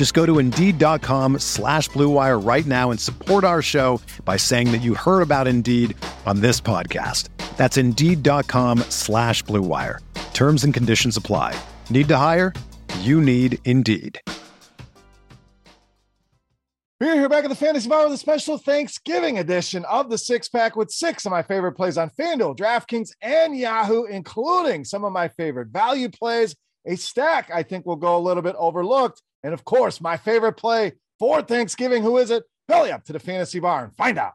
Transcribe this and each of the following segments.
Just go to Indeed.com slash BlueWire right now and support our show by saying that you heard about Indeed on this podcast. That's Indeed.com slash BlueWire. Terms and conditions apply. Need to hire? You need Indeed. We're here back at the Fantasy Bar with a special Thanksgiving edition of the six pack with six of my favorite plays on FanDuel, DraftKings, and Yahoo, including some of my favorite value plays. A stack I think will go a little bit overlooked. And of course, my favorite play for Thanksgiving. Who is it? Belly up to the Fantasy Bar and find out.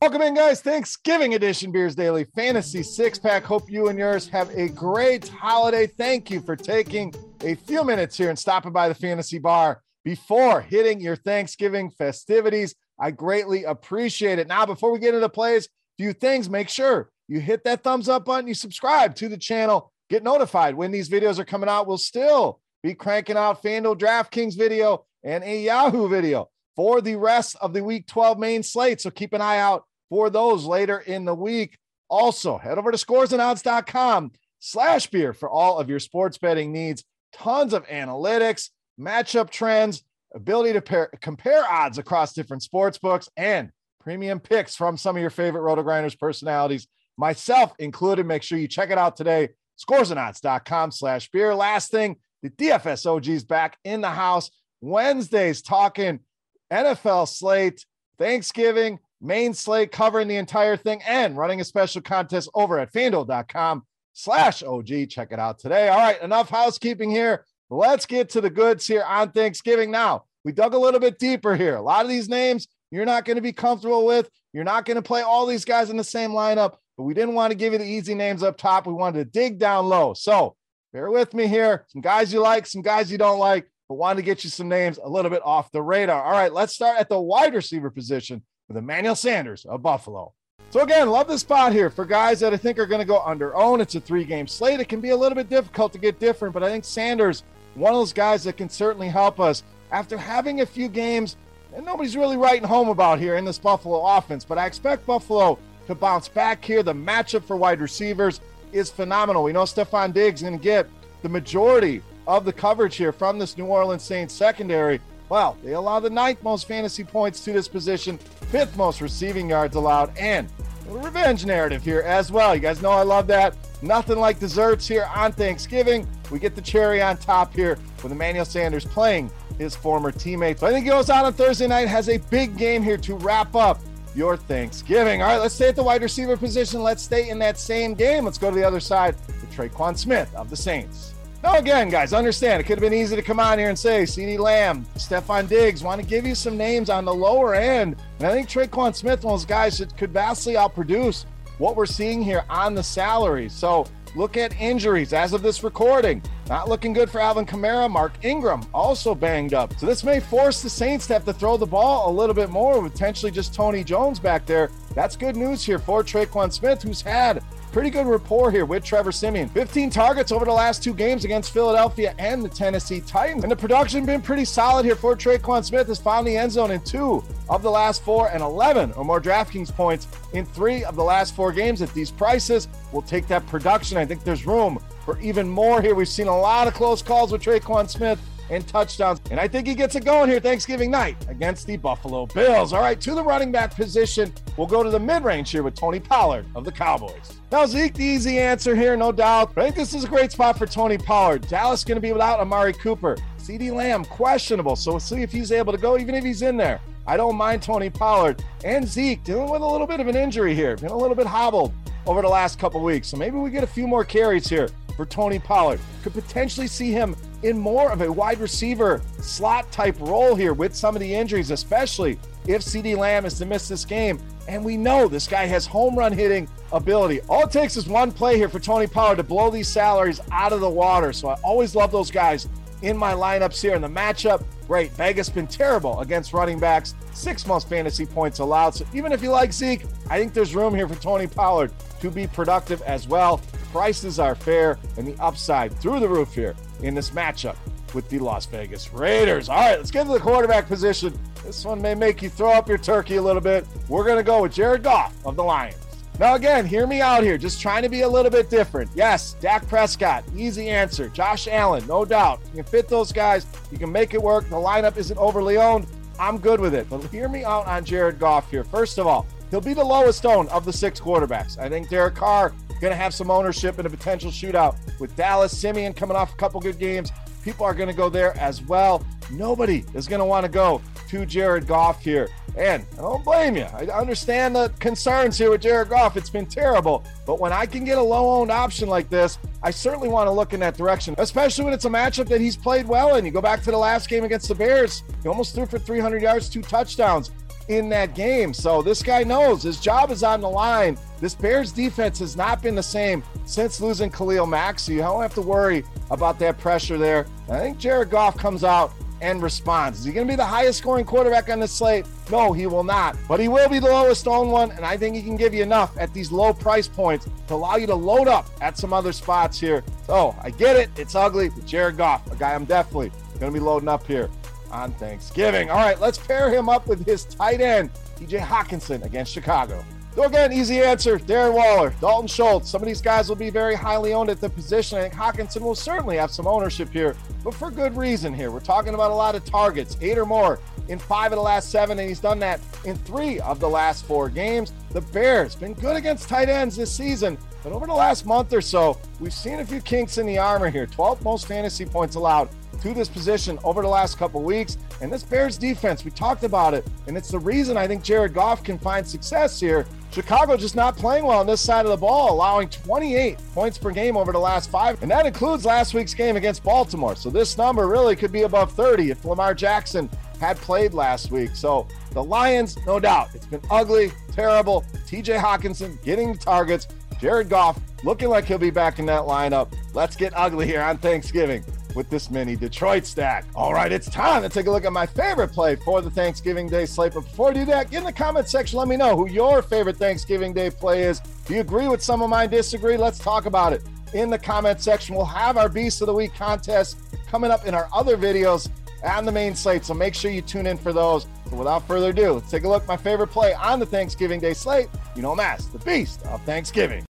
Welcome in, guys. Thanksgiving edition Beers Daily Fantasy Six Pack. Hope you and yours have a great holiday. Thank you for taking a few minutes here and stopping by the Fantasy Bar before hitting your Thanksgiving festivities. I greatly appreciate it. Now, before we get into plays, few things. Make sure you hit that thumbs up button, you subscribe to the channel, get notified when these videos are coming out. We'll still be cranking out FanDuel DraftKings video and a Yahoo video for the rest of the week 12 main slate. So keep an eye out for those later in the week. Also, head over to scoresandodds.com slash beer for all of your sports betting needs. Tons of analytics, matchup trends, ability to pair, compare odds across different sports books, and premium picks from some of your favorite Roto Grinders personalities, myself included. Make sure you check it out today. Scoresandodds.com slash beer. Last thing, the DFS OG's back in the house. Wednesdays talking NFL slate, Thanksgiving, main slate, covering the entire thing, and running a special contest over at fanduel.com slash OG. Check it out today. All right, enough housekeeping here. Let's get to the goods here on Thanksgiving. Now, we dug a little bit deeper here. A lot of these names you're not going to be comfortable with. You're not going to play all these guys in the same lineup, but we didn't want to give you the easy names up top. We wanted to dig down low. So bear with me here. Some guys you like, some guys you don't like, but wanted to get you some names a little bit off the radar. All right, let's start at the wide receiver position with Emmanuel Sanders of Buffalo. So again, love the spot here for guys that I think are going to go under own. It's a three game slate. It can be a little bit difficult to get different, but I think Sanders, one of those guys that can certainly help us after having a few games and nobody's really writing home about here in this Buffalo offense. But I expect Buffalo to bounce back here. The matchup for wide receivers is phenomenal. We know Stefon Diggs is going to get the majority of the coverage here from this New Orleans Saints secondary. Well, they allow the ninth most fantasy points to this position, fifth most receiving yards allowed, and a revenge narrative here as well. You guys know I love that. Nothing like desserts here on Thanksgiving. We get the cherry on top here with Emmanuel Sanders playing his former teammates. I think he goes out on Thursday night, has a big game here to wrap up your Thanksgiving. All right, let's stay at the wide receiver position. Let's stay in that same game. Let's go to the other side with Tre'Quan Smith of the Saints. Now, again, guys, understand it could have been easy to come on here and say CeeDee Lamb, Stefon Diggs, want to give you some names on the lower end. And I think Tre'Quan Smith, one of those guys that could vastly outproduce what we're seeing here on the salary. So look at injuries as of this recording. Not looking good for Alvin Kamara. Mark Ingram also banged up. So this may force the Saints to have to throw the ball a little bit more, potentially just Tony Jones back there. That's good news here for Tre'Quan Smith, who's had pretty good rapport here with Trevor Siemian. 15 targets over the last two games against Philadelphia and the Tennessee Titans. And the production been pretty solid here for Tre'Quan Smith. Has found the end zone in two of the last four and 11 or more DraftKings points in three of the last four games. At these prices, we'll take that production. I think there's room for even more here. We've seen a lot of close calls with Tre'Quan Smith and touchdowns. And I think he gets it going here Thanksgiving night against the Buffalo Bills. All right, to the running back position, we'll go to the mid range here with Tony Pollard of the Cowboys. Now, Zeke, the easy answer here, no doubt. But I think this is a great spot for Tony Pollard. Dallas going to be without Amari Cooper. CeeDee Lamb, questionable. So we'll see if he's able to go, even if he's in there. I don't mind Tony Pollard and Zeke dealing with a little bit of an injury here, been a little bit hobbled over the last couple weeks. So maybe we get a few more carries here for Tony Pollard. Could potentially see him in more of a wide receiver slot type role here with some of the injuries, especially if CeeDee Lamb is to miss this game. And we know this guy has home run hitting ability. All it takes is one play here for Tony Pollard to blow these salaries out of the water. So I always love those guys in my lineups here. in the matchup, great. Vegas been terrible against running backs, six most fantasy points allowed. So even if you like Zeke, I think there's room here for Tony Pollard to be productive as well. Prices are fair and the upside through the roof here in this matchup with the Las Vegas Raiders. All right, let's get to the quarterback position. This one may make you throw up your turkey a little bit. We're going to go with Jared Goff of the Lions. Now, again, hear me out here. Just trying to be a little bit different. Yes, Dak Prescott, easy answer. Josh Allen, no doubt. You can fit those guys. You can make it work. The lineup isn't overly owned. I'm good with it. But hear me out on Jared Goff here. First of all, he'll be the lowest owned of the six quarterbacks. I think Derek Carr going to have some ownership in a potential shootout with Dallas. Siemian coming off a couple good games. People are going to go there as well. Nobody is going to want to go to Jared Goff here. And I don't blame you. I understand the concerns here with Jared Goff. It's been terrible. But when I can get a low owned option like this, I certainly want to look in that direction, especially when it's a matchup that he's played well in. You go back to the last game against the Bears, he almost threw for 300 yards, two touchdowns in that game. So this guy knows his job is on the line. This Bears defense has not been the same since losing Khalil Mack, so you don't have to worry about that pressure there. I think Jared Goff comes out and responds. Is he going to be the highest scoring quarterback on the slate? No, he will not. But he will be the lowest owned one, and I think he can give you enough at these low price points to allow you to load up at some other spots here. So I get it. It's ugly, but Jared Goff, a guy I'm definitely going to be loading up here on Thanksgiving. All right, let's pair him up with his tight end, TJ Hockenson against Chicago. So again, easy answer. Darren Waller, Dalton Schultz. Some of these guys will be very highly owned at the position. I think Hockenson will certainly have some ownership here, but for good reason here. We're talking about a lot of targets, eight or more in five of the last seven, and he's done that in three of the last four games. The Bears been good against tight ends this season, but over the last month or so, we've seen a few kinks in the armor here. 12 most fantasy points allowed to this position over the last couple weeks. And this Bears defense, we talked about it, and it's the reason I think Jared Goff can find success here. Chicago just not playing well on this side of the ball, allowing 28 points per game over the last five, and that includes last week's game against Baltimore. So this number really could be above 30 if Lamar Jackson had played last week. So the Lions, no doubt, it's been ugly, terrible. TJ Hockenson getting the targets. Jared Goff looking like he'll be back in that lineup. Let's get ugly here on Thanksgiving with this mini Detroit stack. All right, it's time to take a look at my favorite play for the Thanksgiving Day slate. But before I do that, in the comment section, let me know who your favorite Thanksgiving Day play is. Do you agree with some of mine, disagree? Let's talk about it in the comment section. We'll have our Beast of the Week contest coming up in our other videos on the main slate, so make sure you tune in for those. So without further ado, let's take a look my favorite play on the Thanksgiving Day slate. You know, Mass, the Beast of Thanksgiving.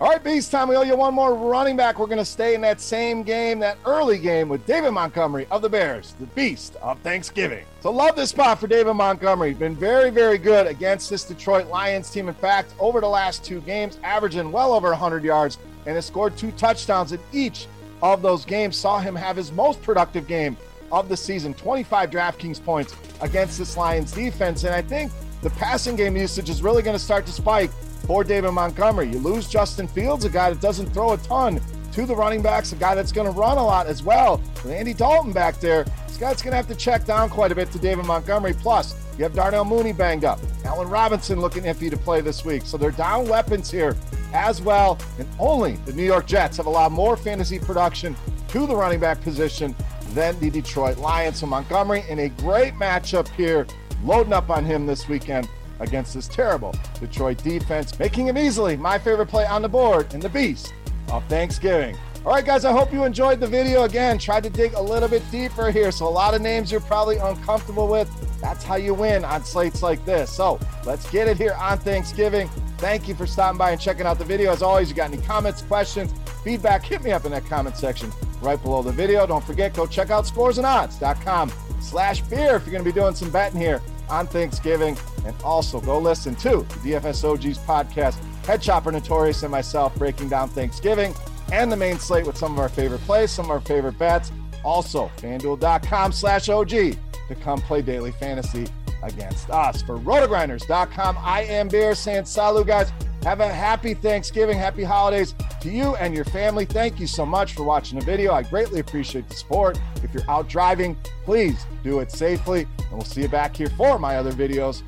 All right, Beast time. We owe you one more running back. We're going to stay in that same game, that early game with David Montgomery of the Bears, the Beast of Thanksgiving. So, love this spot for David Montgomery. Been very, very good against this Detroit Lions team. In fact, over the last two games, averaging well over 100 yards and has scored two touchdowns in each of those games. Saw him have his most productive game of the season 25 DraftKings points against this Lions defense. And I think the passing game usage is really going to start to spike for David Montgomery. You lose Justin Fields, a guy that doesn't throw a ton to the running backs, a guy that's going to run a lot as well. With Andy Dalton back there, this guy's going to have to check down quite a bit to David Montgomery. Plus, you have Darnell Mooney banged up. Allen Robinson looking iffy to play this week. So they're down weapons here as well. And only the New York Jets have allowed more fantasy production to the running back position than the Detroit Lions. So Montgomery in a great matchup here, loading up on him this weekend against this terrible Detroit defense, making him easily my favorite play on the board in the beast of Thanksgiving. All right, guys, I hope you enjoyed the video. Again, tried to dig a little bit deeper here. So, a lot of names you're probably uncomfortable with. That's how you win on slates like this. So, let's get it here on Thanksgiving. Thank you for stopping by and checking out the video. As always, you got any comments, questions, feedback, hit me up in that comment section right below the video. Don't forget, go check out scoresandodds.com slash beer if you're going to be doing some betting here on Thanksgiving. And also go listen to the DFSOG's podcast, Head Chopper Notorious and myself breaking down Thanksgiving and the main slate with some of our favorite plays, some of our favorite bets. Also, fanduel.com slash OG to come play daily fantasy against us. For rotogrinders.com, I am Beer saying salut, guys. Have a happy Thanksgiving, happy holidays to you and your family. Thank you so much for watching the video. I greatly appreciate the support. If you're out driving, please do it safely. And we'll see you back here for my other videos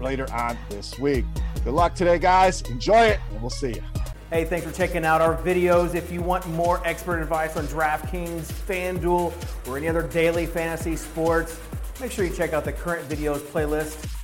later on this week. Good luck today, guys. Enjoy it, and we'll see you. Hey, thanks for checking out our videos. If you want more expert advice on DraftKings, FanDuel, or any other daily fantasy sports, make sure you check out the current videos playlist